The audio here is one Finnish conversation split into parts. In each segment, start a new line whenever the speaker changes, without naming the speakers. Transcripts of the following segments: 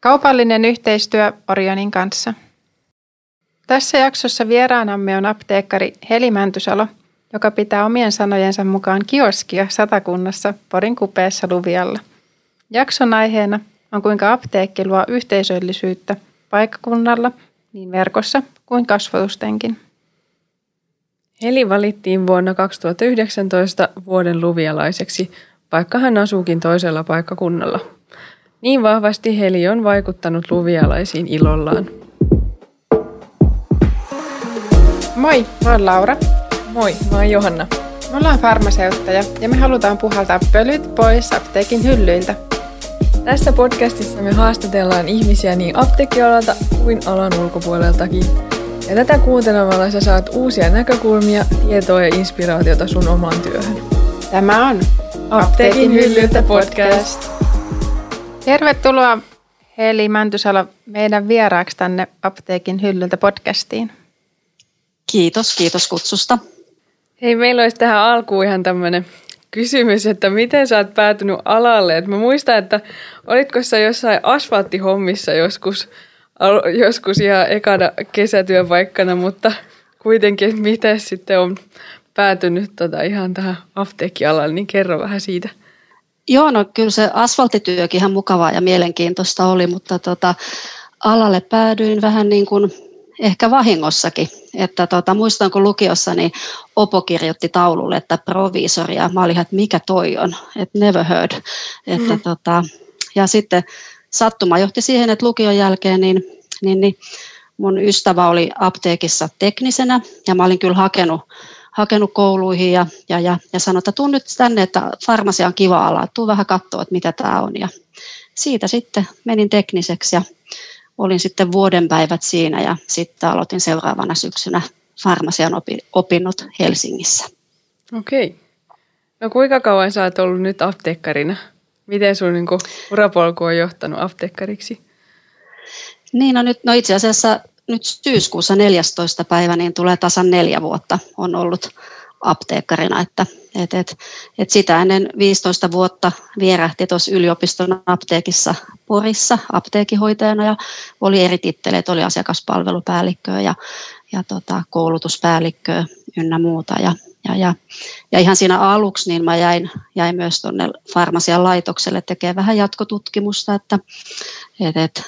Kaupallinen yhteistyö Orionin kanssa. Tässä jaksossa vieraanamme on apteekkari Heli Mäntysalo, joka pitää omien sanojensa mukaan kioskia satakunnassa Porin kupeessa Luvialla. Jakson aiheena on kuinka apteekki luo yhteisöllisyyttä paikkakunnalla niin verkossa kuin kasvotustenkin.
Heli valittiin vuonna 2019 vuoden luvialaiseksi, vaikka hän asuukin toisella paikkakunnalla. Niin vahvasti Heli on vaikuttanut luvialaisiin ilollaan.
Moi, mä oon Laura.
Moi, mä oon Johanna.
Me ollaan farmaseuttajia ja me halutaan puhaltaa pölyt pois apteekin hyllyiltä.
Tässä podcastissa me haastatellaan ihmisiä niin apteekkialalta kuin alan ulkopuoleltakin. Ja tätä kuuntelemalla sä saat uusia näkökulmia, tietoa ja inspiraatiota sun omaan työhön.
Tämä on
Apteekin hyllyltä podcast.
Tervetuloa Heli Mäntysalo meidän vieraaksi tänne Apteekin hyllyltä podcastiin.
Kiitos, kiitos kutsusta.
Hei, meillä olisi tähän alkuun ihan tämmöinen kysymys, että miten sä oot päätynyt alalle? Et mä muistan, että olitko sä jossain asfalttihommissa joskus, joskus ihan ekana kesätyöpaikkana, mutta kuitenkin, että miten sitten on päätynyt tota ihan tähän apteekkialalle, niin kerro vähän siitä.
Joo, no kyllä se asfaltityökin ihan mukavaa ja mielenkiintoista oli, mutta tota, alalle päädyin vähän niin kuin ehkä vahingossakin. Että tota, muistan, kun lukiossa niin Opo kirjoitti taululle, että proviisori, ja mä olin että mikä toi on, että never heard. Että, mm. tota, ja sitten sattuma johti siihen, että lukion jälkeen niin, niin, niin mun ystävä oli apteekissa teknisenä, ja mä olin kyllä hakenut hakenut kouluihin ja, ja, ja, ja sanoi, että tuu nyt tänne, että farmasia on kiva ala, tuu vähän katsoa, että mitä tämä on. Ja siitä sitten menin tekniseksi ja olin sitten vuoden päivät siinä ja sitten aloitin seuraavana syksynä farmasian opinnot Helsingissä.
Okei. No kuinka kauan sä oot ollut nyt apteekkarina? Miten sun niin urapolku on johtanut apteekkariksi?
Niin, no nyt no itse asiassa nyt syyskuussa 14. päivä niin tulee tasan neljä vuotta on ollut apteekkarina, että et, et, et sitä ennen 15 vuotta vierähti tuossa yliopiston apteekissa Porissa apteekihoitajana ja oli eri titteleet, oli asiakaspalvelupäällikkö ja, ja tota, koulutuspäällikkö ynnä muuta ja, ja, ja, ja ihan siinä aluksi niin mä jäin, jäin myös tuonne farmasian laitokselle tekemään vähän jatkotutkimusta, että et, et,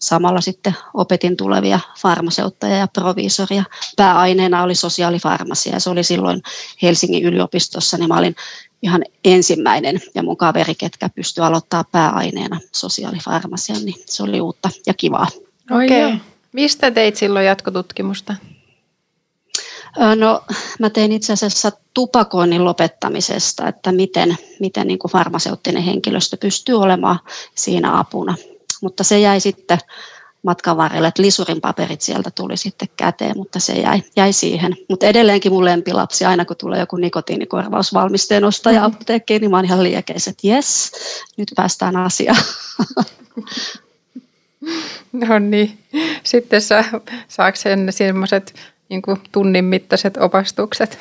samalla sitten opetin tulevia farmaseuttajia ja proviisoria. Pääaineena oli sosiaalifarmasia ja se oli silloin Helsingin yliopistossa, niin mä olin ihan ensimmäinen ja mun kaveri, ketkä pystyi aloittaa pääaineena sosiaalifarmasian, niin se oli uutta ja kivaa.
Okei. Okay. Mistä teit silloin jatkotutkimusta?
No, mä tein itse asiassa tupakoinnin lopettamisesta, että miten, miten niin kuin farmaseuttinen henkilöstö pystyy olemaan siinä apuna mutta se jäi sitten matkan varrelle, että lisurin paperit sieltä tuli sitten käteen, mutta se jäi, jäi siihen. Mutta edelleenkin mun lempilapsi, aina kun tulee joku nikotiinikorvausvalmisteen ostaja mm-hmm. apteekkiin, niin mä oon ihan liekeissä, että jes, nyt päästään asiaan.
No niin, sitten saa, saako sen semmoiset niin tunnin mittaiset opastukset?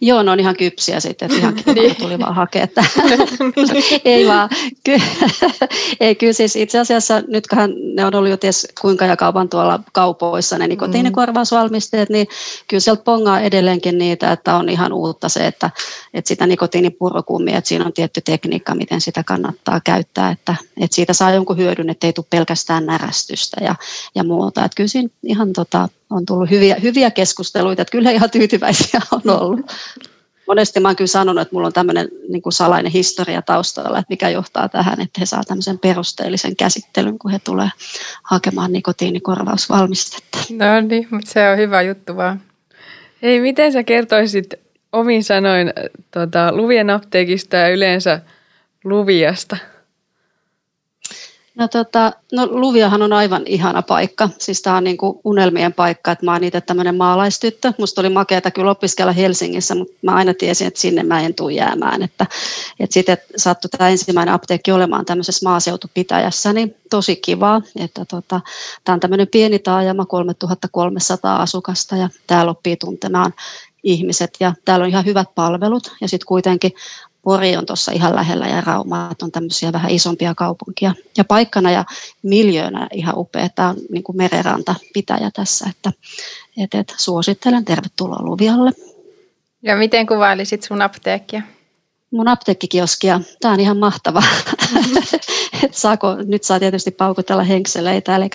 Joo, ne on ihan kypsiä sitten, että ihan niin. tuli vaan hakea. Että. ei vaan, ky- ei kyllä siis itse asiassa nytköhän ne on ollut jo ties kuinka ja kaupan tuolla kaupoissa ne nikotiinikorvausvalmisteet, niin kyllä sieltä pongaa edelleenkin niitä, että on ihan uutta se, että, että sitä nikotiinipurrokummia, että siinä on tietty tekniikka, miten sitä kannattaa käyttää, että, että siitä saa jonkun hyödyn, että ei tule pelkästään närästystä ja, ja muuta. Että kyllä siinä ihan tota, on tullut hyviä, hyviä keskusteluita, että kyllä ihan tyytyväisiä on ollut. Monesti mä oon kyllä sanonut, että mulla on tämmöinen niin kuin salainen historia taustalla, että mikä johtaa tähän, että he saa tämmöisen perusteellisen käsittelyn, kun he tulee hakemaan nikotiinikorvausvalmistetta.
No niin, mutta se on hyvä juttu vaan.
Hei, miten sä kertoisit omin sanoin tota, Luvien apteekista ja yleensä Luviasta?
No, tota, no Luviahan on aivan ihana paikka. Siis tämä on niin kuin unelmien paikka, että mä oon itse tämmöinen maalaistyttö. Musta oli makeata kyllä opiskella Helsingissä, mutta mä aina tiesin, että sinne mä en tule jäämään. Että, että sitten sattui tämä ensimmäinen apteekki olemaan tämmöisessä maaseutupitäjässä, niin tosi kivaa. Että tota, tämä on tämmöinen pieni taajama, 3300 asukasta ja täällä oppii tuntemaan ihmiset ja täällä on ihan hyvät palvelut ja sitten kuitenkin Pori on tuossa ihan lähellä ja Rauma on tämmöisiä vähän isompia kaupunkia. Ja paikkana ja miljöönä ihan upea. Tämä on niin kuin merenranta pitäjä tässä, että et, et, suosittelen tervetuloa Luvialle.
Ja miten kuvailisit sun apteekkia?
Mun apteekkikioskia, tämä on ihan mahtava. Et saako, nyt saa tietysti paukutella henkseleitä, eli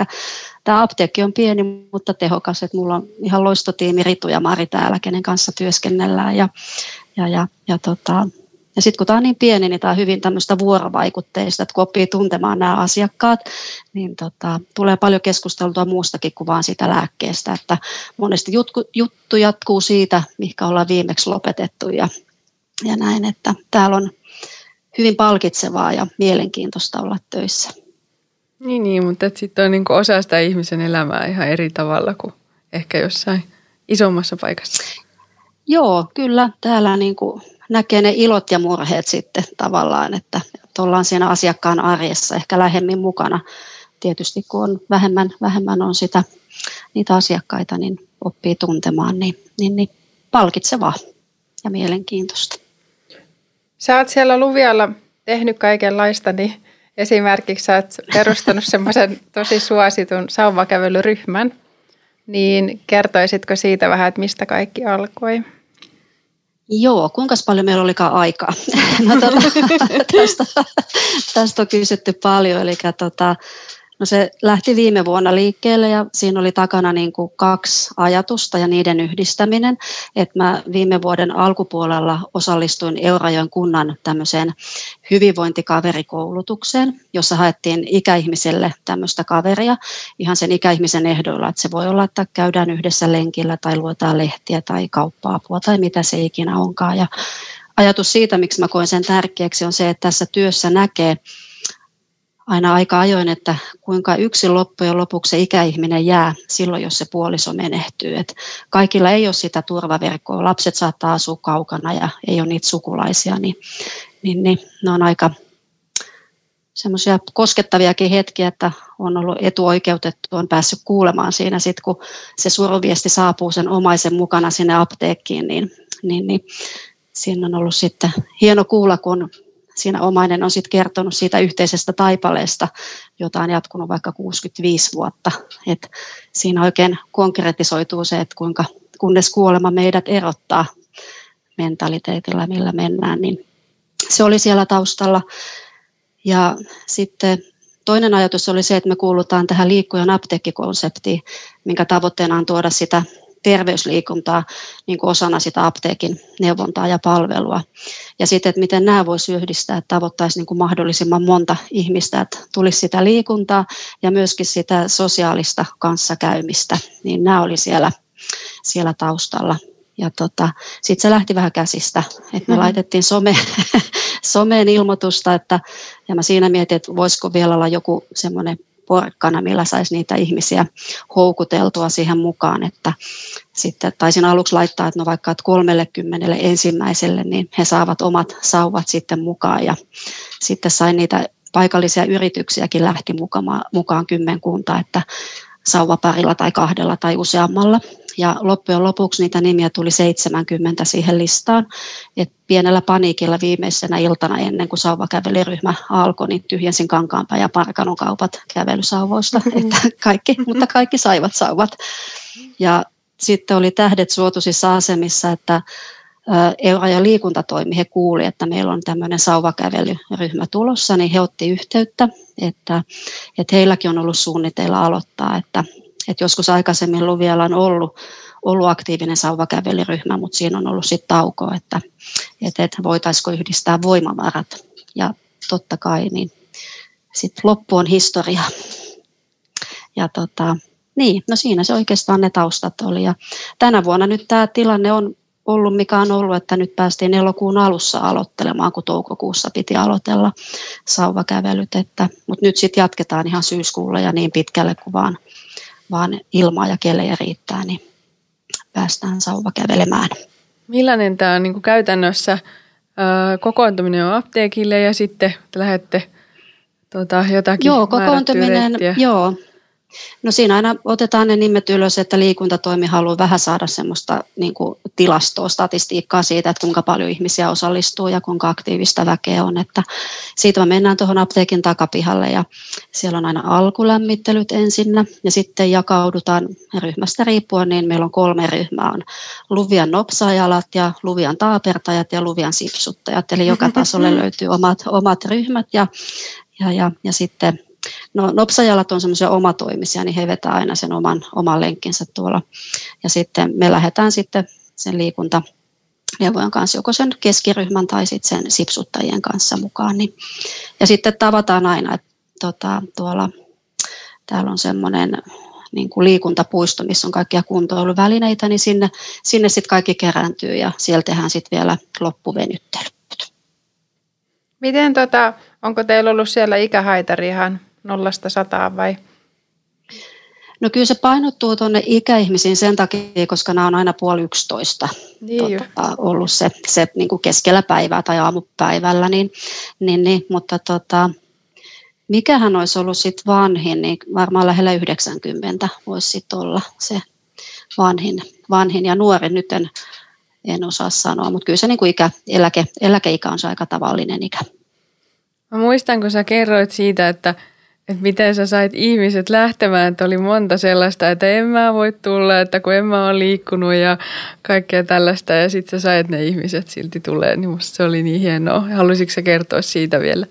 tämä apteekki on pieni, mutta tehokas. Et mulla on ihan loistotiimi Ritu ja Mari täällä, kenen kanssa työskennellään. Ja, ja, ja, ja tota, ja sitten kun tämä on niin pieni, niin tämä on hyvin tämmöistä vuorovaikutteista, että kun oppii tuntemaan nämä asiakkaat, niin tota, tulee paljon keskusteltua muustakin kuin vaan siitä lääkkeestä. Että monesti juttu, juttu jatkuu siitä, mikä ollaan viimeksi lopetettu ja, ja näin, että täällä on hyvin palkitsevaa ja mielenkiintoista olla töissä.
Niin, niin mutta sitten on niin osa sitä ihmisen elämää ihan eri tavalla kuin ehkä jossain isommassa paikassa.
Joo, kyllä. Täällä niin kuin näkee ne ilot ja murheet sitten tavallaan, että, että ollaan siinä asiakkaan arjessa ehkä lähemmin mukana. Tietysti kun on vähemmän, vähemmän on sitä, niitä asiakkaita, niin oppii tuntemaan, niin, niin, niin palkitsevaa ja mielenkiintoista.
Sä oot siellä Luvialla tehnyt kaikenlaista, niin esimerkiksi sä oot perustanut semmoisen tosi suositun sauvakävelyryhmän, niin kertoisitko siitä vähän, että mistä kaikki alkoi?
Joo, kuinka paljon meillä olikaan aikaa? no, tota, tästä, tästä on kysytty paljon, eli tota, No se lähti viime vuonna liikkeelle ja siinä oli takana niin kuin kaksi ajatusta ja niiden yhdistäminen. Että mä viime vuoden alkupuolella osallistuin Eurajoen kunnan tämmöiseen hyvinvointikaverikoulutukseen, jossa haettiin ikäihmiselle tämmöistä kaveria ihan sen ikäihmisen ehdoilla, että se voi olla, että käydään yhdessä lenkillä tai luetaan lehtiä tai kauppa-apua tai mitä se ikinä onkaan. Ja ajatus siitä, miksi mä koen sen tärkeäksi, on se, että tässä työssä näkee aina aika ajoin, että kuinka yksin loppujen lopuksi se ikäihminen jää silloin, jos se puoliso menehtyy. Et kaikilla ei ole sitä turvaverkkoa, lapset saattaa asua kaukana ja ei ole niitä sukulaisia, niin, niin, niin ne on aika semmoisia koskettaviakin hetkiä, että on ollut etuoikeutettu, on päässyt kuulemaan siinä sitten, kun se suruviesti saapuu sen omaisen mukana sinne apteekkiin, niin, niin, niin siinä on ollut sitten hieno kuulla, kun siinä omainen on sitten kertonut siitä yhteisestä taipaleesta, jota on jatkunut vaikka 65 vuotta. Et siinä oikein konkretisoituu se, että kuinka kunnes kuolema meidät erottaa mentaliteetilla, millä mennään, niin se oli siellä taustalla. Ja sitten toinen ajatus oli se, että me kuulutaan tähän liikkujan apteekkikonseptiin, minkä tavoitteena on tuoda sitä terveysliikuntaa niin kuin osana sitä apteekin neuvontaa ja palvelua. Ja sitten, että miten nämä voisi yhdistää, että tavoittaisi niin kuin mahdollisimman monta ihmistä, että tulisi sitä liikuntaa ja myöskin sitä sosiaalista kanssakäymistä, niin nämä oli siellä, siellä taustalla. Ja tota, sitten se lähti vähän käsistä, että me mm-hmm. laitettiin some, someen ilmoitusta, että, ja mä siinä mietin, että voisiko vielä olla joku semmoinen porkkana, millä saisi niitä ihmisiä houkuteltua siihen mukaan, että sitten taisin aluksi laittaa, että no vaikka että 30 ensimmäiselle, niin he saavat omat sauvat sitten mukaan ja sitten sain niitä paikallisia yrityksiäkin lähti mukaan, mukaan kymmenkunta, että sauvaparilla tai kahdella tai useammalla. Ja loppujen lopuksi niitä nimiä tuli 70 siihen listaan. Et pienellä paniikilla viimeisenä iltana ennen kuin sauvakävelyryhmä alkoi, niin tyhjensin kankaanpää ja parkanon kaupat kävelysauvoista. Että kaikki, mutta kaikki saivat sauvat. Ja sitten oli tähdet suotuisissa asemissa, että Eura- ja liikuntatoimi, he kuuli, että meillä on tämmöinen sauvakävelyryhmä tulossa, niin he otti yhteyttä, että, että heilläkin on ollut suunniteilla aloittaa, että, että joskus aikaisemmin Luvialla on ollut, ollut aktiivinen sauvakävelyryhmä, mutta siinä on ollut sitten tauko, että, että, että voitaisiko yhdistää voimavarat. Ja totta kai, niin sitten loppu on historia. Ja tota, niin, no siinä se oikeastaan ne taustat oli. Ja tänä vuonna nyt tämä tilanne on ollut, mikä on ollut, että nyt päästiin elokuun alussa aloittelemaan, kun toukokuussa piti aloitella sauvakävelyt. Että, mutta nyt sitten jatketaan ihan syyskuulla ja niin pitkälle kuin vaan, vaan ilmaa ja kelejä riittää, niin päästään sauvakävelemään.
Millainen tämä on niin käytännössä? kokoontuminen on apteekille ja sitten te lähdette tota, jotakin
Joo, kokoontuminen, joo, No siinä aina otetaan ne nimet ylös, että liikuntatoimi haluaa vähän saada semmoista niin kuin tilastoa, statistiikkaa siitä, että kuinka paljon ihmisiä osallistuu ja kuinka aktiivista väkeä on. Että siitä me mennään tuohon apteekin takapihalle ja siellä on aina alkulämmittelyt ensinnä ja sitten jakaudutaan ryhmästä riippuen, niin meillä on kolme ryhmää. On Luvian nopsaajalat ja Luvian taapertajat ja Luvian sipsuttajat, eli joka tasolle löytyy omat, omat ryhmät ja, ja, ja, ja sitten No, nopsajalat on semmoisia omatoimisia, niin he vetää aina sen oman, oman lenkkinsä tuolla. Ja sitten me lähdetään sitten sen liikunta neuvojan kanssa, joko sen keskiryhmän tai sitten sen sipsuttajien kanssa mukaan. Niin. Ja sitten tavataan aina, että tota, tuolla täällä on semmoinen niin kuin liikuntapuisto, missä on kaikkia kuntoiluvälineitä, niin sinne, sinne sitten kaikki kerääntyy ja siellä tehdään sitten vielä loppuvenyttely.
Miten tota, onko teillä ollut siellä ikähaitari ihan nollasta sataan vai?
No kyllä se painottuu tuonne ikäihmisiin sen takia, koska nämä on aina puoli yksitoista niin tota, ollut se, se niin kuin keskellä päivää tai aamupäivällä, niin, niin, niin mutta tota, mikähän olisi ollut sitten vanhin, niin varmaan lähellä 90 voisi sitten olla se vanhin, vanhin ja nuori nyt en, en osaa sanoa, mutta kyllä se niin kuin ikä, eläke, eläkeikä on se aika tavallinen ikä.
Mä muistan, kun sä kerroit siitä, että että miten sä sait ihmiset lähtemään, että oli monta sellaista, että en mä voi tulla, että kun en mä ole liikkunut ja kaikkea tällaista ja sitten sä sait ne ihmiset silti tulee, niin musta se oli niin hienoa. Haluaisitko sä kertoa siitä vielä?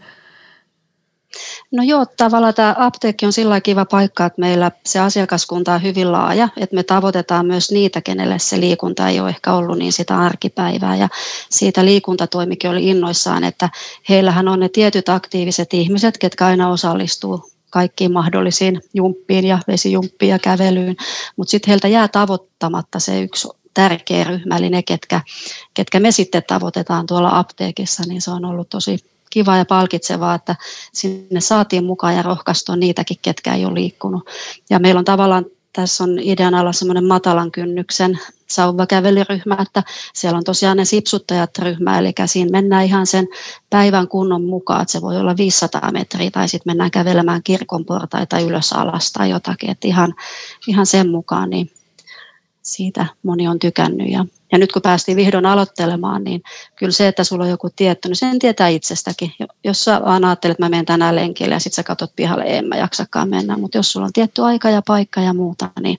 No joo, tavallaan tämä apteekki on sillä kiva paikka, että meillä se asiakaskunta on hyvin laaja, että me tavoitetaan myös niitä, kenelle se liikunta ei ole ehkä ollut niin sitä arkipäivää. Ja siitä liikuntatoimikin oli innoissaan, että heillähän on ne tietyt aktiiviset ihmiset, ketkä aina osallistuu kaikkiin mahdollisiin jumppiin ja vesijumppiin ja kävelyyn, mutta sitten heiltä jää tavoittamatta se yksi tärkeä ryhmä, eli ne, ketkä, ketkä me sitten tavoitetaan tuolla apteekissa, niin se on ollut tosi kiva ja palkitsevaa, että sinne saatiin mukaan ja rohkaistua niitäkin, ketkä ei ole liikkunut. Ja meillä on tavallaan tässä on idean alla semmoinen matalan kynnyksen sauvakävelyryhmä, että siellä on tosiaan ne sipsuttajat ryhmä, eli siinä mennään ihan sen päivän kunnon mukaan, että se voi olla 500 metriä tai sitten mennään kävelemään kirkon portaita ylös alas tai jotakin, että ihan, ihan sen mukaan, niin siitä moni on tykännyt. Ja, ja nyt kun päästiin vihdoin aloittelemaan, niin kyllä se, että sulla on joku tietty, niin sen tietää itsestäkin. Jos sä vaan ajattelet, että mä menen tänään lenkille ja sitten sä katsot pihalle, en mä jaksakaan mennä, mutta jos sulla on tietty aika ja paikka ja muuta, niin,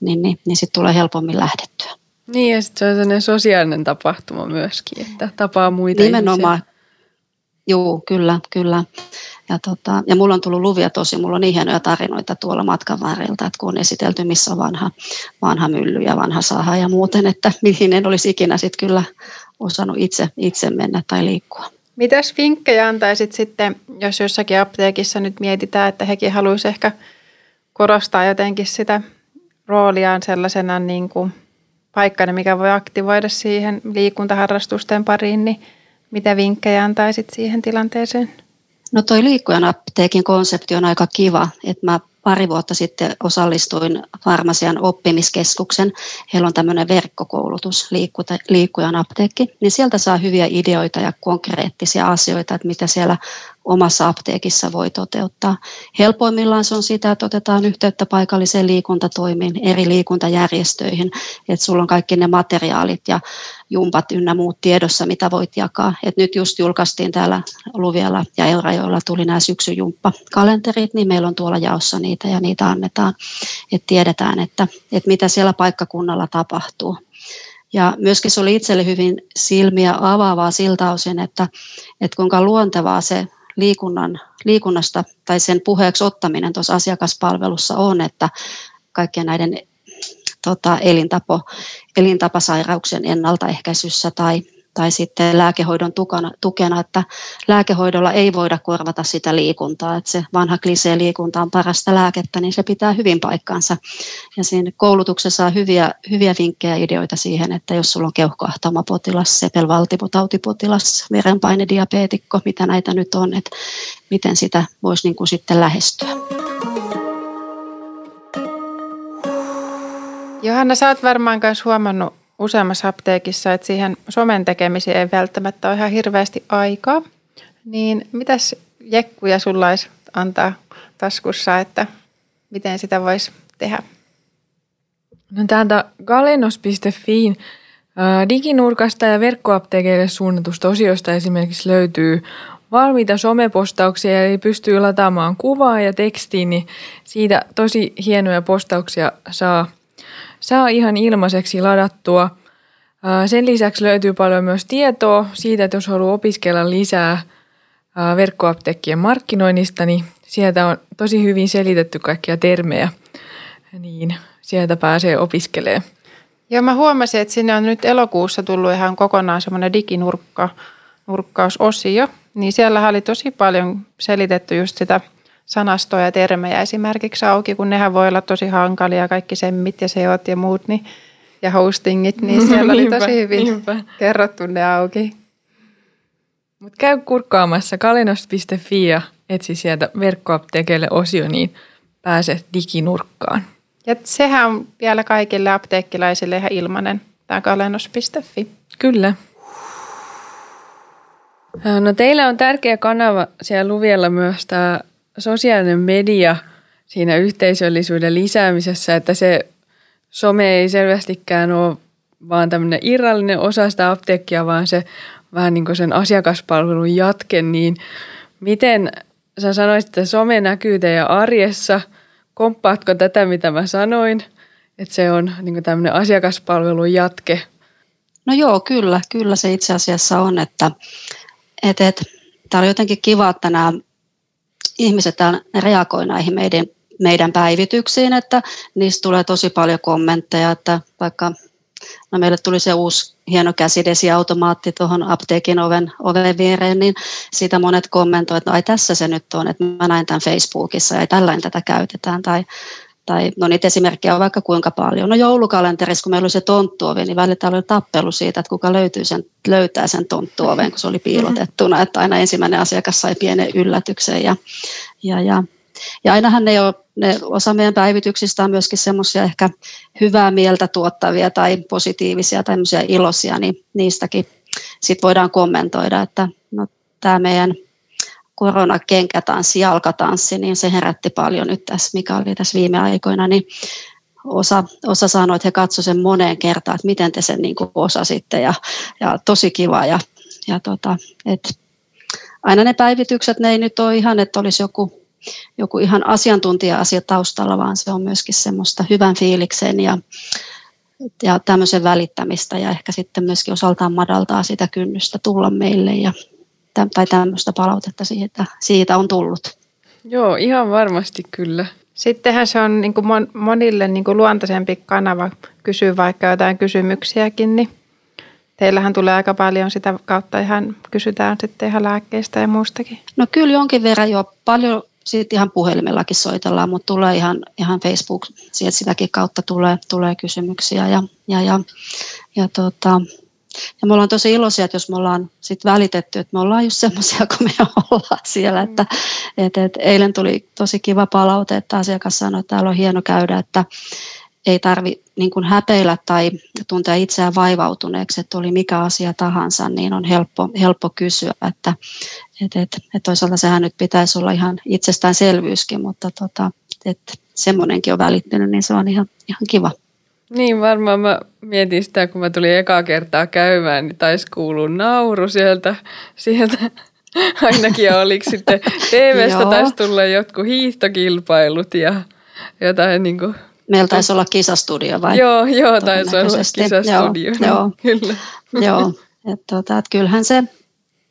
niin, niin, niin sitten tulee helpommin lähdettyä.
Niin ja sitten se on sellainen sosiaalinen tapahtuma myöskin, että tapaa muita
Nimenomaan.
ihmisiä.
Joo, kyllä, kyllä. Ja, tota, ja mulla on tullut luvia tosi, mulla on niin hienoja tarinoita tuolla matkan varrelta, että kun on esitelty, missä on vanha, vanha mylly ja vanha saha ja muuten, että mihin en olisi ikinä sitten kyllä osannut itse, itse mennä tai liikkua.
Mitäs vinkkejä antaisit sitten, jos jossakin apteekissa nyt mietitään, että hekin haluaisi ehkä korostaa jotenkin sitä rooliaan sellaisena niin kuin paikkana, mikä voi aktivoida siihen liikuntaharrastusten pariin, niin mitä vinkkejä antaisit siihen tilanteeseen?
No toi liikkujan apteekin konsepti on aika kiva, että mä pari vuotta sitten osallistuin Farmasian oppimiskeskuksen. Heillä on tämmöinen verkkokoulutus, liikkujan apteekki, niin sieltä saa hyviä ideoita ja konkreettisia asioita, että mitä siellä omassa apteekissa voi toteuttaa. Helpoimmillaan se on sitä, että otetaan yhteyttä paikalliseen liikuntatoimiin, eri liikuntajärjestöihin, että sulla on kaikki ne materiaalit ja jumpat ynnä muut tiedossa, mitä voit jakaa. Et nyt just julkaistiin täällä Luvialla ja Eurajoilla tuli nämä syksyjumppakalenterit, niin meillä on tuolla jaossa niitä ja niitä annetaan, että tiedetään, että, että mitä siellä paikkakunnalla tapahtuu. Ja myöskin se oli itselle hyvin silmiä avaavaa siltä osin, että, että kuinka luontevaa se liikunnan, liikunnasta tai sen puheeksi ottaminen tuossa asiakaspalvelussa on, että kaikkien näiden tota, elintapo, elintapasairauksien ennaltaehkäisyssä tai, tai sitten lääkehoidon tukana, tukena, että lääkehoidolla ei voida korvata sitä liikuntaa, että se vanha klisee liikunta on parasta lääkettä, niin se pitää hyvin paikkansa. Ja siinä koulutuksessa on hyviä, hyviä vinkkejä ja ideoita siihen, että jos sulla on keuhkoahtaumapotilas, sepelvaltimotautipotilas, verenpainediabeetikko, mitä näitä nyt on, että miten sitä voisi niin kuin sitten lähestyä.
Johanna, sä oot varmaan myös huomannut useammassa apteekissa, että siihen somen tekemiseen ei välttämättä ole ihan hirveästi aikaa. Niin mitäs jekkuja sulla olisi antaa taskussa, että miten sitä voisi tehdä?
No täältä galenos.fiin diginurkasta ja verkkoapteekeille suunnatusta osiosta esimerkiksi löytyy valmiita somepostauksia, eli pystyy lataamaan kuvaa ja tekstiin, niin siitä tosi hienoja postauksia saa, saa ihan ilmaiseksi ladattua. Sen lisäksi löytyy paljon myös tietoa siitä, että jos haluaa opiskella lisää verkkoapteekkien markkinoinnista, niin sieltä on tosi hyvin selitetty kaikkia termejä, niin sieltä pääsee opiskelemaan.
Joo, mä huomasin, että sinne on nyt elokuussa tullut ihan kokonaan semmoinen diginurkka, nurkkausosio, niin siellä oli tosi paljon selitetty just sitä sanastoa ja termejä esimerkiksi auki, kun nehän voi olla tosi hankalia, kaikki semmit ja seot ja muut, niin, ja hostingit, niin siellä oli tosi hyvin niinpä. kerrottu ne auki.
Mutta käy kurkkaamassa kalinost.fi ja etsi sieltä verkkoapteekeille osio, niin pääset diginurkkaan.
Ja sehän on vielä kaikille apteekkilaisille ihan ilmainen, tämä kalennos.fi.
Kyllä. No teillä on tärkeä kanava siellä Luvialla myös tämä sosiaalinen media siinä yhteisöllisyyden lisäämisessä, että se some ei selvästikään ole vaan tämmöinen irrallinen osa sitä apteekkia, vaan se vähän niin kuin sen asiakaspalvelun jatke, niin miten sä sanoisit, että some näkyy teidän arjessa? Komppaatko tätä, mitä mä sanoin, että se on niin tämmöinen asiakaspalvelun jatke?
No joo, kyllä, kyllä se itse asiassa on, että et, et, tämä oli jotenkin kiva, että nämä ihmiset reagoi näihin meidän, meidän päivityksiin, että niistä tulee tosi paljon kommentteja, että vaikka no meille tuli se uusi hieno käsidesiautomaatti tuohon apteekin oven, oven viereen, niin siitä monet kommentoivat, että no ai tässä se nyt on, että mä näin tämän Facebookissa ja tällainen tätä käytetään, tai tai no niitä esimerkkejä on vaikka kuinka paljon. No joulukalenterissa, kun meillä oli se tonttuovi, niin välillä oli tappelu siitä, että kuka löytyy sen, löytää sen tonttuoven, kun se oli piilotettuna. Että aina ensimmäinen asiakas sai pienen yllätyksen. Ja, ja, ja, ja ainahan ne, ole, ne osa meidän päivityksistä on myöskin semmoisia ehkä hyvää mieltä tuottavia tai positiivisia tai iloisia, niin niistäkin sit voidaan kommentoida, että no, tämä meidän – koronakenkätanssi, jalkatanssi, niin se herätti paljon nyt tässä, mikä oli tässä viime aikoina, niin osa, osa sanoi, että he katsoivat sen moneen kertaan, että miten te sen niin kuin osasitte ja, ja tosi kiva ja, ja tota, et aina ne päivitykset, ne ei nyt ole ihan, että olisi joku, joku ihan asiantuntija-asia taustalla, vaan se on myöskin semmoista hyvän fiiliksen ja, ja tämmöisen välittämistä ja ehkä sitten myöskin osaltaan madaltaa sitä kynnystä tulla meille ja tai tämmöistä palautetta siitä, siitä on tullut.
Joo, ihan varmasti kyllä.
Sittenhän se on niin kuin monille niin kuin luontaisempi kanava kysyä vaikka jotain kysymyksiäkin, niin teillähän tulee aika paljon sitä kautta ihan kysytään sitten ihan lääkkeistä ja muustakin.
No kyllä jonkin verran jo paljon sitten ihan puhelimellakin soitellaan, mutta tulee ihan, ihan Facebook, sieltä sitäkin kautta tulee, tulee kysymyksiä ja, ja, ja, ja tota, ja me ollaan tosi iloisia, että jos me ollaan sit välitetty, että me ollaan just semmoisia kuin me ollaan siellä. Että, et, et, eilen tuli tosi kiva palaute, että asiakas sanoi, että täällä on hieno käydä, että ei tarvi niin kuin häpeillä tai tuntea itseään vaivautuneeksi, että oli mikä asia tahansa, niin on helppo, helppo kysyä, että et, et, et toisaalta sehän nyt pitäisi olla ihan itsestäänselvyyskin, mutta tota, että semmoinenkin on välittynyt, niin se on ihan, ihan kiva.
Niin varmaan mä mietin sitä, kun mä tulin ekaa kertaa käymään, niin taisi kuulua nauru sieltä, sieltä ainakin ja oliko sitten TV-stä taisi tulla jotkut hiihtokilpailut ja jotain niin kuin...
Meillä taisi olla kisastudio vai?
Joo, joo taisi olla kisastudio.
Joo, joo. Kyllä. joo. Et, tota, et kyllähän, se,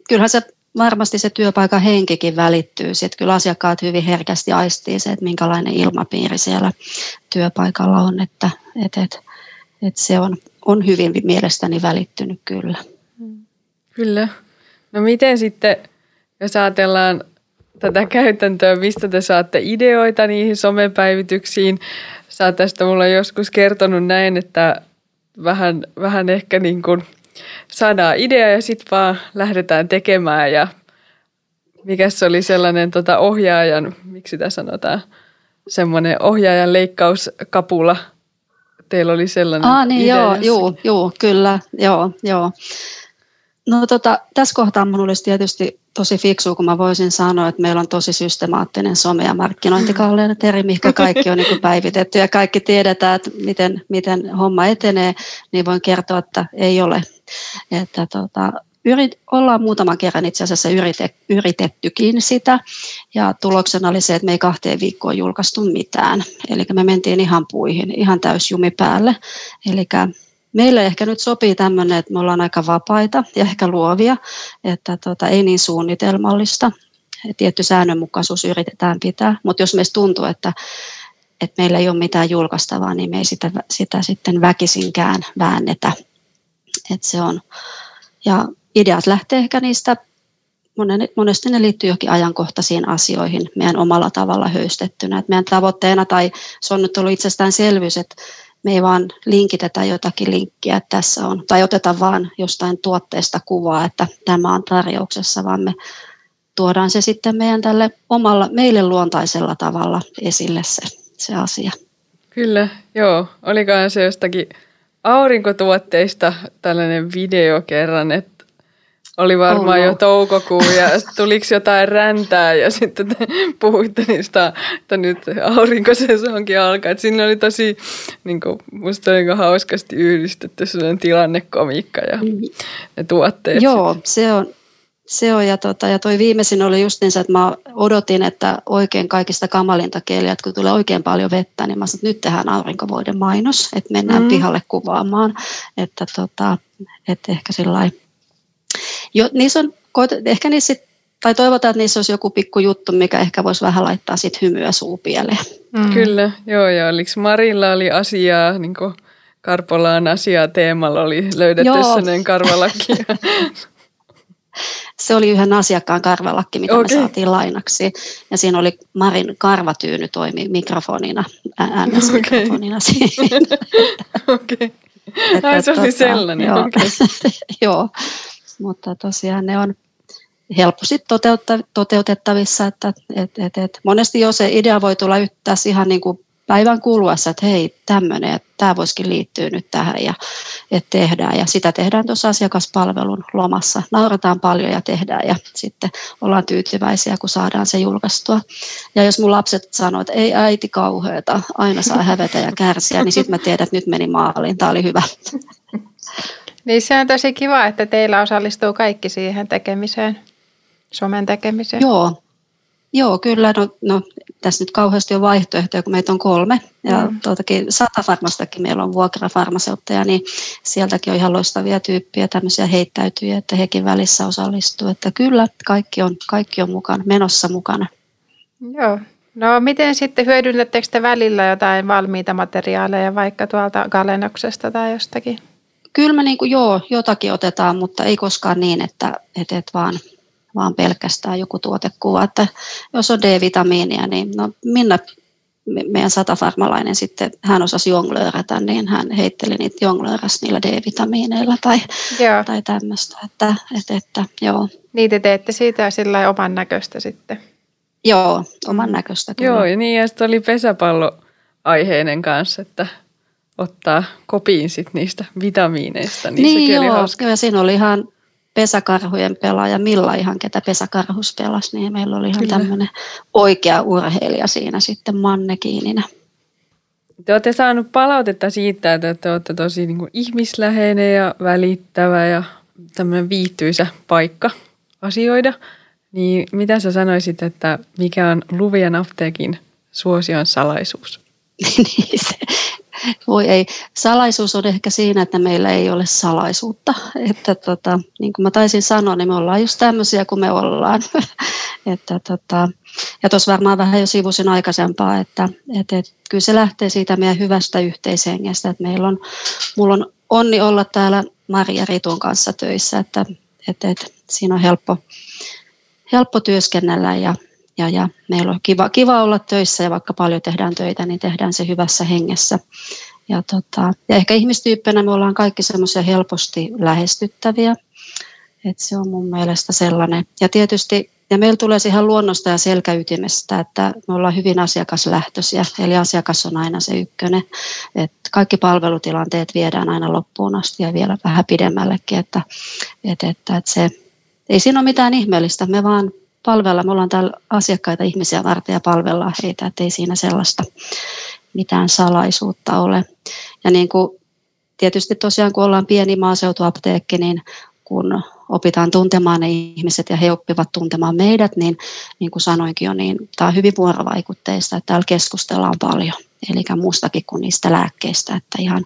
kyllähän se varmasti se työpaikan henkikin välittyy. Sitten kyllä asiakkaat hyvin herkästi aistii se, että minkälainen ilmapiiri siellä työpaikalla on, että et, et, et se on, on hyvin mielestäni välittynyt kyllä.
Kyllä. No miten sitten, jos ajatellaan tätä käytäntöä, mistä te saatte ideoita niihin somepäivityksiin? Sä oot tästä mulle joskus kertonut näin, että vähän, vähän ehkä niin kuin – saadaan idea ja sitten vaan lähdetään tekemään ja mikä se oli sellainen tota ohjaajan, miksi sitä sanotaan, semmoinen ohjaajan leikkauskapula. Teillä oli sellainen
ah, niin, joo, joo, joo, kyllä, joo, joo. No tota, tässä kohtaa minun olisi tietysti tosi fiksu, kun mä voisin sanoa, että meillä on tosi systemaattinen some- ja markkinointikalenteri, mikä kaikki on niin päivitetty ja kaikki tiedetään, että miten, miten homma etenee, niin voin kertoa, että ei ole. Että tota, yrit, ollaan muutaman kerran itse asiassa yrite, yritettykin sitä ja tuloksena oli se, että me ei kahteen viikkoon julkaistu mitään. Eli me mentiin ihan puihin, ihan täysjumi päälle. Eli meille ehkä nyt sopii tämmöinen, että me ollaan aika vapaita ja ehkä luovia, että tota, ei niin suunnitelmallista. Tietty säännönmukaisuus yritetään pitää, mutta jos meistä tuntuu, että, että meillä ei ole mitään julkaistavaa, niin me ei sitä, sitä sitten väkisinkään väännetä. että se on. Ja ideat lähtee ehkä niistä, monesti ne liittyy johonkin ajankohtaisiin asioihin meidän omalla tavalla höystettynä. että meidän tavoitteena, tai se on nyt ollut itsestäänselvyys, että me ei vaan linkitetä jotakin linkkiä, että tässä on, tai oteta vaan jostain tuotteesta kuvaa, että tämä on tarjouksessa, vaan me tuodaan se sitten meidän tälle omalla, meille luontaisella tavalla esille se, se asia.
Kyllä, joo. Olikohan se jostakin aurinkotuotteista tällainen video kerran, että oli varmaan no. jo toukokuu ja tuliko jotain räntää ja sitten te puhuitte niistä, että nyt aurinkosesonkin alkaa. Et siinä oli tosi, niin kuin, musta oli niin hauskasti yhdistetty sellainen tilannekomiikka ja ne tuotteet.
Joo, se on, se on ja, tota, ja toi viimeisin oli just niin, että mä odotin, että oikein kaikista kamalinta että kun tulee oikein paljon vettä, niin mä sanoin, että nyt tehdään aurinkovuoden mainos, että mennään mm. pihalle kuvaamaan, että, tota, että ehkä sillä jo, niissä on, ehkä niissä sit, tai toivotaan, että niissä olisi joku pikku juttu, mikä ehkä voisi vähän laittaa sit hymyä suupieleen.
Mm. Kyllä, joo, ja oliko Marilla oli asiaa, niin kuin Karpolaan asiaa teemalla oli löydetty sellainen karvalakki.
Se oli yhden asiakkaan karvalakki, mitä okay. me saatiin lainaksi. Ja siinä oli Marin karvatyyny toimi mikrofonina, NS-mikrofonina okay. siinä.
Okei. Okay. Ai se oli tota, sellainen,
joo.
Okay.
joo mutta tosiaan ne on helposti toteutettavissa, että et, et, et. monesti jo se idea voi tulla tässä ihan niin kuin päivän kuluessa, että hei tämmöinen, että tämä voisikin liittyä nyt tähän ja että tehdään ja sitä tehdään tuossa asiakaspalvelun lomassa. Naurataan paljon ja tehdään ja sitten ollaan tyytyväisiä, kun saadaan se julkaistua. Ja jos mun lapset sanoo, että ei äiti kauheata, aina saa hävetä ja kärsiä, niin sitten mä tiedän, että nyt meni maaliin, tämä oli hyvä.
Niin se on tosi kiva, että teillä osallistuu kaikki siihen tekemiseen, somen tekemiseen.
Joo, Joo, kyllä. No, no, tässä nyt kauheasti on vaihtoehtoja, kun meitä on kolme. Ja mm. tuotakin Satafarmastakin meillä on vuokrafarmaseutteja, niin sieltäkin on ihan loistavia tyyppiä, tämmöisiä heittäytyjä, että hekin välissä osallistuu. Että kyllä, kaikki on, kaikki on mukana, menossa mukana.
Joo. No miten sitten hyödynnättekö te välillä jotain valmiita materiaaleja vaikka tuolta Galenoksesta tai jostakin?
Kyllä me niin kuin, joo, jotakin otetaan, mutta ei koskaan niin, että, että, että vaan, vaan pelkästään joku tuotekuva. Että jos on D-vitamiinia, niin no Minna, meidän satafarmalainen sitten, hän osasi jonglöörätä, niin hän heitteli niitä jonglööräs niillä D-vitamiineilla tai, joo. tai tämmöistä. Että, että, että, joo.
Niitä teette siitä sillä oman näköistä sitten.
Joo, oman näköistä
kyllä. Joo, ja niin ja sitten oli pesäpallo aiheinen kanssa, että ottaa kopiin sit niistä vitamiineista.
Niin, niin joo, hauska. ja siinä oli ihan pesäkarhujen pelaaja Milla ihan, ketä pesäkarhus pelasi, niin meillä oli ihan tämmöinen oikea urheilija siinä sitten mannekiininä.
Te olette saanut palautetta siitä, että te olette tosi niin kuin ihmisläheinen ja välittävä ja tämmöinen viihtyisä paikka asioida. Niin mitä sä sanoisit, että mikä on Luvian apteekin suosion salaisuus?
niin, se, voi ei. Salaisuus on ehkä siinä, että meillä ei ole salaisuutta. Että tota, niin kuin mä taisin sanoa, niin me ollaan just tämmöisiä kuin me ollaan. että tota, ja tuossa varmaan vähän jo sivusin aikaisempaa, että, että, että kyllä se lähtee siitä meidän hyvästä yhteishengestä. Että meillä on, mulla on onni olla täällä Maria Ritun kanssa töissä, että, että, että siinä on helppo, helppo työskennellä ja, ja, ja meillä on kiva, kiva olla töissä ja vaikka paljon tehdään töitä, niin tehdään se hyvässä hengessä. Ja, tota, ja ehkä ihmistyyppinä me ollaan kaikki semmoisia helposti lähestyttäviä. Et se on mun mielestä sellainen. Ja tietysti ja meillä tulee ihan luonnosta ja selkäytimestä, että me ollaan hyvin asiakaslähtöisiä, eli asiakas on aina se ykkönen. että kaikki palvelutilanteet viedään aina loppuun asti ja vielä vähän pidemmällekin, että, että, että, että se, ei siinä ole mitään ihmeellistä, me vaan palvella, me ollaan täällä asiakkaita ihmisiä varten ja palvellaan heitä, että ei siinä sellaista mitään salaisuutta ole. Ja niin kuin tietysti tosiaan kun ollaan pieni maaseutuapteekki, niin kun opitaan tuntemaan ne ihmiset ja he oppivat tuntemaan meidät, niin niin kuin sanoinkin jo, niin tämä on hyvin vuorovaikutteista, että täällä keskustellaan paljon. Eli muustakin kuin niistä lääkkeistä, että ihan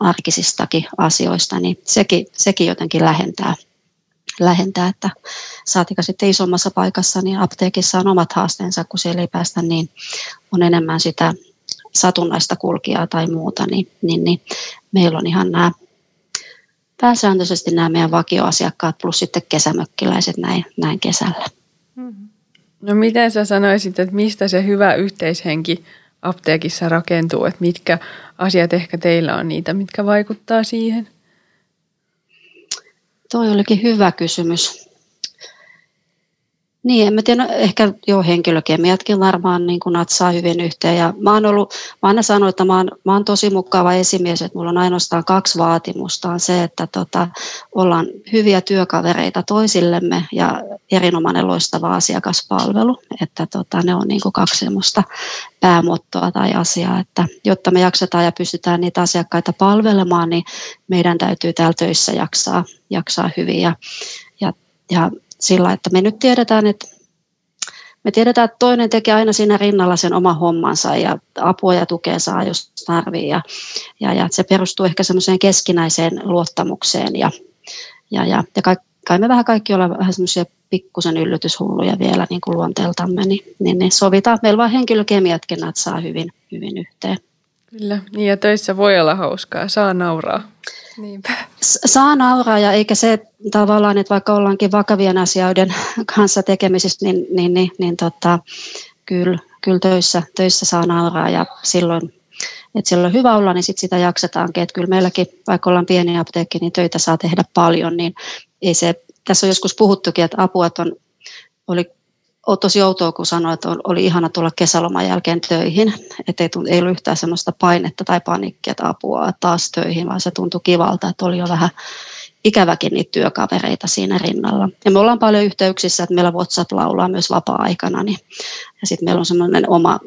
arkisistakin asioista, niin sekin, sekin jotenkin lähentää, lähentää, että saatika sitten isommassa paikassa, niin apteekissa on omat haasteensa, kun siellä ei päästä, niin on enemmän sitä satunnaista kulkijaa tai muuta, niin, niin, niin meillä on ihan nämä pääsääntöisesti nämä meidän vakioasiakkaat plus sitten kesämökkiläiset näin, näin kesällä.
Mm-hmm. No miten sä sanoisit, että mistä se hyvä yhteishenki apteekissa rakentuu, että mitkä asiat ehkä teillä on niitä, mitkä vaikuttaa siihen?
Toi olikin hyvä kysymys. Niin, en mä tiedä, ehkä jo henkilökemiatkin varmaan niin kuin natsaa hyvin yhteen. Ja mä oon ollut, mä aina sanonut, että mä oon, mä oon tosi mukava esimies, että mulla on ainoastaan kaksi vaatimusta. On se, että tota, ollaan hyviä työkavereita toisillemme ja erinomainen loistava asiakaspalvelu. Että tota, ne on niin kaksi semmoista päämottoa tai asiaa, että jotta me jaksetaan ja pystytään niitä asiakkaita palvelemaan, niin meidän täytyy täällä töissä jaksaa, jaksaa hyvin. Ja, ja, ja sillä, että me nyt tiedetään, että me tiedetään, että toinen tekee aina siinä rinnalla sen oman hommansa ja apua ja tukea saa, jos tarvii. Ja, ja, ja se perustuu ehkä semmoiseen keskinäiseen luottamukseen. Ja, ja, ja, ja kai, kai me vähän kaikki ollaan vähän semmoisia pikkusen yllytyshulluja vielä niin kuin luonteeltamme, niin, niin, niin sovitaan. Meillä vaan henkilökemiatkin saa hyvin, hyvin yhteen.
Kyllä, niin ja töissä voi olla hauskaa, saa nauraa.
Niinpä. Saa nauraa ja eikä se tavallaan, että vaikka ollaankin vakavien asioiden kanssa tekemisissä, niin, niin, niin, niin tota, kyllä, kyllä töissä, töissä saa nauraa ja silloin, että silloin on hyvä olla, niin sit sitä jaksetaankin. Että kyllä meilläkin, vaikka ollaan pieni apteekki, niin töitä saa tehdä paljon, niin ei se, tässä on joskus puhuttukin, että apua että on, oli tosi outoa, kun sanoin, että oli ihana tulla kesäloman jälkeen töihin. Että ei, ei ollut yhtään sellaista painetta tai panikkia, että apua taas töihin, vaan se tuntui kivalta, että oli jo vähän ikäväkin niitä työkavereita siinä rinnalla. Ja me ollaan paljon yhteyksissä, että meillä WhatsApp laulaa myös vapaa-aikana. Niin, ja sitten meillä on semmoinen oma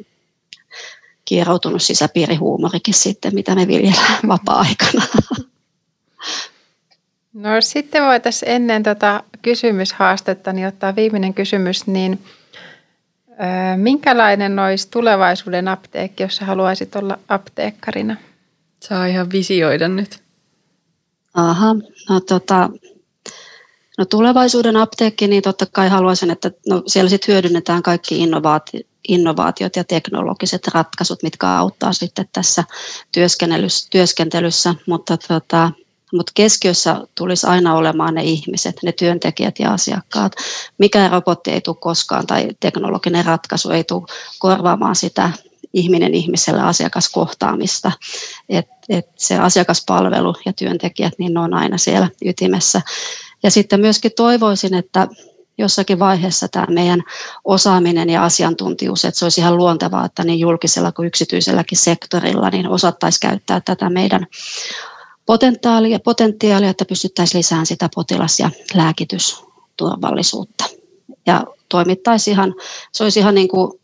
kieroutunut sisäpiirihuumorikin sitten, mitä me viljellään vapaa-aikana.
No sitten voitaisiin ennen tota kysymyshaastetta niin ottaa viimeinen kysymys, niin ö, minkälainen olisi tulevaisuuden apteekki, jos haluaisit olla apteekkarina?
Saa ihan visioida nyt.
Aha, no tota, no tulevaisuuden apteekki, niin totta kai haluaisin, että no siellä sitten hyödynnetään kaikki innovaatiot, innovaatiot ja teknologiset ratkaisut, mitkä auttaa sitten tässä työskentelyssä, työskentelyssä mutta tota, mutta keskiössä tulisi aina olemaan ne ihmiset, ne työntekijät ja asiakkaat. Mikään robotti ei tule koskaan tai teknologinen ratkaisu ei tule korvaamaan sitä ihminen ihmiselle asiakaskohtaamista. Et, et se asiakaspalvelu ja työntekijät, niin ne on aina siellä ytimessä. Ja sitten myöskin toivoisin, että jossakin vaiheessa tämä meidän osaaminen ja asiantuntijuus, että se olisi ihan luontevaa, että niin julkisella kuin yksityiselläkin sektorilla niin osattaisiin käyttää tätä meidän potentiaalia, potentiaalia että pystyttäisiin lisäämään sitä potilas- ja lääkitysturvallisuutta. Ja toimittaisiin ihan, se olisi ihan niin kuin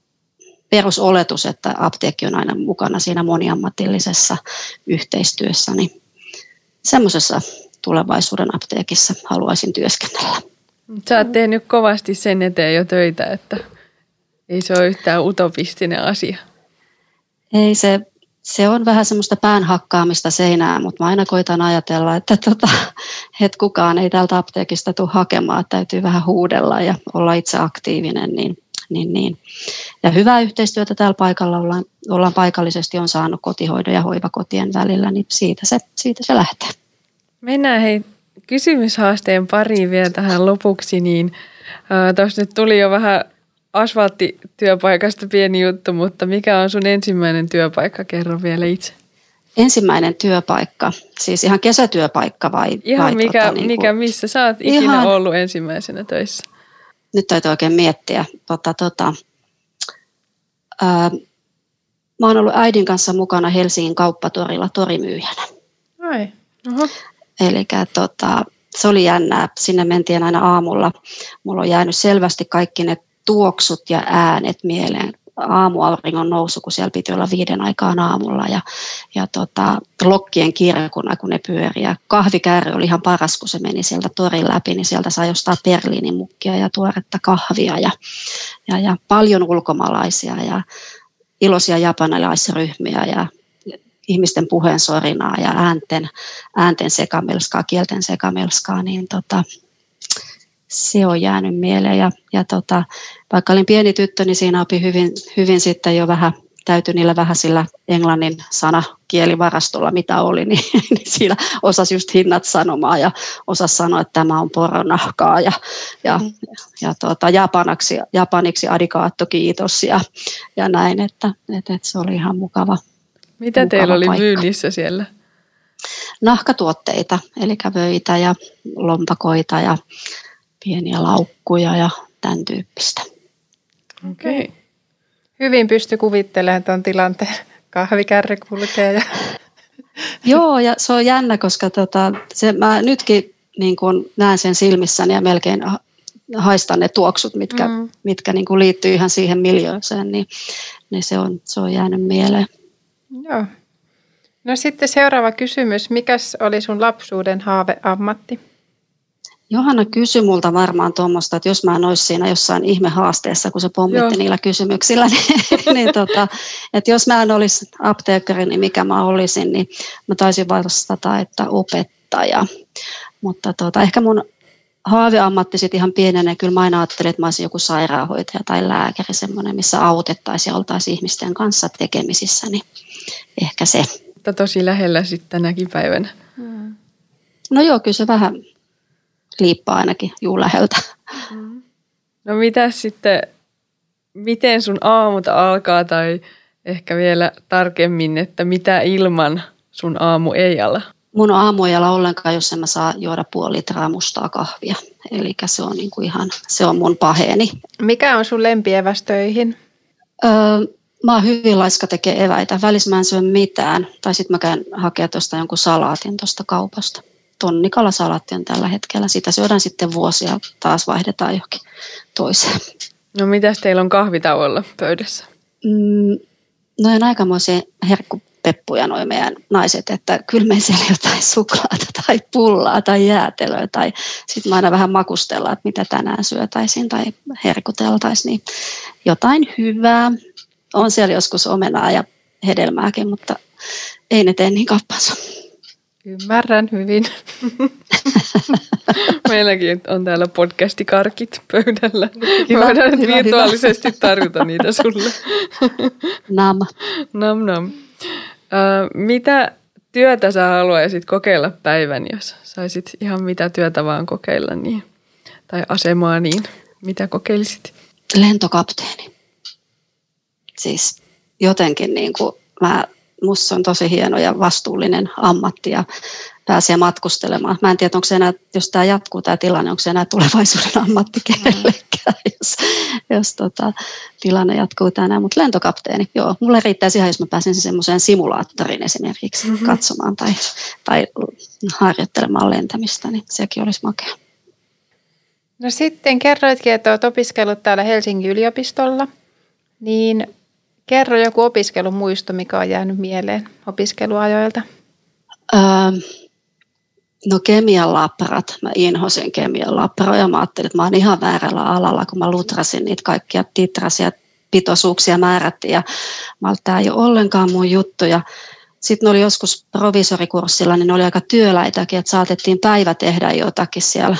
perusoletus, että apteekki on aina mukana siinä moniammatillisessa yhteistyössä, niin semmoisessa tulevaisuuden apteekissa haluaisin työskennellä.
Sä oot tehnyt kovasti sen eteen jo töitä, että ei se ole yhtään utopistinen asia.
Ei se, se on vähän semmoista päänhakkaamista seinään, mutta mä aina koitan ajatella, että, tota, että kukaan ei täältä apteekista tule hakemaan, että täytyy vähän huudella ja olla itse aktiivinen, niin, niin, niin. Ja hyvää yhteistyötä täällä paikalla ollaan, ollaan paikallisesti on saanut kotihoidon ja hoivakotien välillä, niin siitä se, siitä se lähtee.
Mennään hei kysymyshaasteen pariin vielä tähän lopuksi, niin äh, tuossa nyt tuli jo vähän asfalttityöpaikasta pieni juttu, mutta mikä on sun ensimmäinen työpaikka? Kerro vielä itse.
Ensimmäinen työpaikka, siis ihan kesätyöpaikka vai?
Ihan
vai
mikä, tota, niin kuin... mikä, missä sä oot ikinä ihan... ollut ensimmäisenä töissä?
nyt täytyy oikein miettiä. Tota, tota, ää, mä oon ollut äidin kanssa mukana Helsingin kauppatorilla torimyyjänä.
Ai.
Eli tota, se oli jännää. Sinne mentiin aina aamulla. Mulla on jäänyt selvästi kaikki ne tuoksut ja äänet mieleen aamuauringon nousu, kun siellä piti olla viiden aikaan aamulla ja, ja tota, lokkien kirjakuna, kun ne pyöri. Ja kahvikääri oli ihan paras, kun se meni sieltä torin läpi, niin sieltä sai ostaa perliinimukkia ja tuoretta kahvia ja, ja, ja paljon ulkomaalaisia ja iloisia japanilaisryhmiä ja ihmisten puheensorinaa ja äänten, äänten sekamelskaa, kielten sekamelskaa, niin tota, se on jäänyt mieleen. Ja, ja tota, vaikka olin pieni tyttö, niin siinä opi hyvin, hyvin sitten jo vähän, täytyi niillä vähän sillä englannin sanakielivarastolla, mitä oli, niin, niin siinä osasi just hinnat sanomaan ja osasi sanoa, että tämä on poronahkaa ja, ja, mm. ja tuota, japanaksi, japaniksi adikaatto kiitos ja, ja näin, että, että, että se oli ihan mukava.
Mitä mukava teillä oli paikka. myynnissä siellä?
Nahkatuotteita, eli vöitä ja lompakoita ja pieniä laukkuja ja tämän tyyppistä.
Okei. Okay.
Hyvin pysty kuvittelemaan tuon tilanteen. Kahvikärry kulkee. Ja...
Joo, ja se on jännä, koska tota, se, mä nytkin niin kun näen sen silmissäni ja melkein haistan ne tuoksut, mitkä, mm. mitkä niin kuin liittyy ihan siihen miljööseen, niin, niin se, on, se on jäänyt mieleen.
Joo. No sitten seuraava kysymys. Mikäs oli sun lapsuuden haaveammatti?
Johanna kysyi multa varmaan tuommoista, että jos mä en olisi siinä jossain ihmehaasteessa, kun se pommitti Joo. niillä kysymyksillä, niin, niin tota, että jos mä en olisi apteekkari, niin mikä mä olisin, niin mä taisin vastata, että opettaja. Mutta tota, ehkä mun haaveammatti sitten ihan pienenä, kyllä mä aina ajattelin, että mä olisin joku sairaanhoitaja tai lääkäri, semmoinen, missä autettaisiin ja oltaisiin ihmisten kanssa tekemisissä, niin ehkä se.
Mutta tosi lähellä sitten tänäkin päivänä.
Hmm. No joo, kyllä se vähän liippaa ainakin juu läheltä. Mm.
No mitä sitten, miten sun aamut alkaa tai ehkä vielä tarkemmin, että mitä ilman sun aamu ei ala?
Mun aamu ei ala ollenkaan, jos en mä saa juoda puoli litraa mustaa kahvia. Eli se on niinku ihan, se on mun paheeni.
Mikä on sun lempievästöihin?
Öö, mä oon hyvin laiska tekee eväitä. Välissä mä en syö mitään. Tai sitten mä käyn hakea tuosta jonkun salaatin tuosta kaupasta tonnikalasalaatti on tällä hetkellä. Sitä syödään sitten vuosia, taas vaihdetaan johonkin toiseen.
No mitäs teillä on kahvitauolla pöydässä?
Mm, no on aikamoisia herkkupeppuja noin meidän naiset, että kyllä me siellä jotain suklaata tai pullaa tai jäätelöä tai sitten aina vähän makustellaan, että mitä tänään syötäisiin tai herkuteltaisiin, niin jotain hyvää. On siellä joskus omenaa ja hedelmääkin, mutta ei ne tee niin kappansa.
Ymmärrän hyvin.
Meilläkin on täällä podcastikarkit pöydällä. Hyvä, voidaan hyvä, virtuaalisesti hyvä. tarjota niitä sulle.
Nam.
Nam nam. Uh, mitä työtä sä haluaisit kokeilla päivän, jos saisit ihan mitä työtä vaan kokeilla niin, tai asemaa, niin mitä kokeilisit?
Lentokapteeni. Siis jotenkin niin kuin mä musta se on tosi hieno ja vastuullinen ammatti ja pääsee matkustelemaan. Mä en tiedä, onko se enää, jos tämä jatkuu tämä tilanne, onko se enää tulevaisuuden ammatti kenellekään, jos, jos tota, tilanne jatkuu tänään. Mutta lentokapteeni, joo, mulle riittäisi ihan, jos mä pääsin semmoiseen simulaattoriin esimerkiksi mm-hmm. katsomaan tai, tai harjoittelemaan lentämistä, niin sekin olisi makea.
No sitten kerroitkin, että olet opiskellut täällä Helsingin yliopistolla, niin Kerro joku opiskelumuisto, mikä on jäänyt mieleen opiskeluajoilta.
Öö, no kemian labrat. Mä inhosin kemian labroja. Mä ajattelin, että mä oon ihan väärällä alalla, kun mä lutrasin niitä kaikkia titrasia pitoisuuksia määrättiin. Ja mä tämä ei ole ollenkaan mun juttu. Ja sitten oli joskus provisorikurssilla, niin ne oli aika työläitäkin, että saatettiin päivä tehdä jotakin siellä.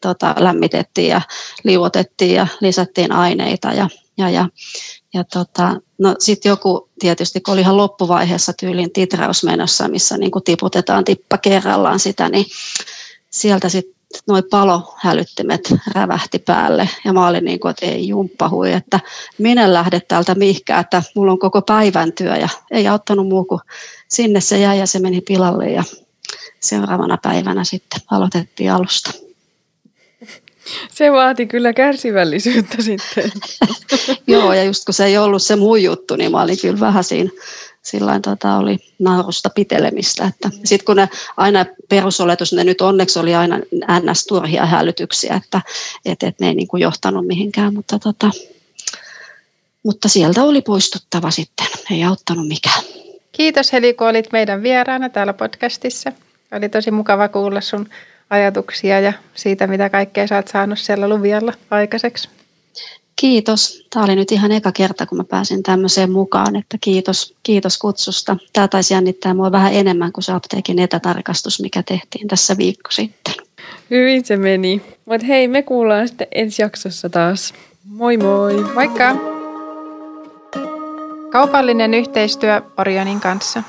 Tota, lämmitettiin ja liuotettiin ja lisättiin aineita ja, ja, ja ja tota, no sitten joku tietysti, kun oli ihan loppuvaiheessa tyylin titrausmenossa, missä niin kuin tiputetaan tippa kerrallaan sitä, niin sieltä sitten noin palohälyttimet rävähti päälle. Ja mä olin niin kuin, että ei jumppahui, että minä lähde täältä mihkään, että mulla on koko päivän työ ja ei auttanut muu kuin sinne se jäi ja se meni pilalle ja seuraavana päivänä sitten aloitettiin alusta.
Se vaati kyllä kärsivällisyyttä sitten.
Joo, ja just kun se ei ollut se mun juttu, niin mä olin kyllä vähän siinä sillä tota, oli naurusta pitelemistä. Että sitten kun ne aina perusoletus, ne nyt onneksi oli aina ns. turhia hälytyksiä, että et, et ne ei niin kuin johtanut mihinkään, mutta, tota, mutta sieltä oli poistuttava sitten, ei auttanut mikään.
Kiitos Heli, kun olit meidän vieraana täällä podcastissa. Oli tosi mukava kuulla sun ajatuksia ja siitä, mitä kaikkea sä oot saanut siellä Luvialla aikaiseksi.
Kiitos. Tämä oli nyt ihan eka kerta, kun mä pääsin tämmöiseen mukaan, että kiitos, kiitos kutsusta. Tämä taisi jännittää mua vähän enemmän kuin se apteekin etätarkastus, mikä tehtiin tässä viikko sitten.
Hyvin se meni. Mutta hei, me kuullaan sitten ensi jaksossa taas. Moi moi!
Moikka! Kaupallinen yhteistyö Orionin kanssa.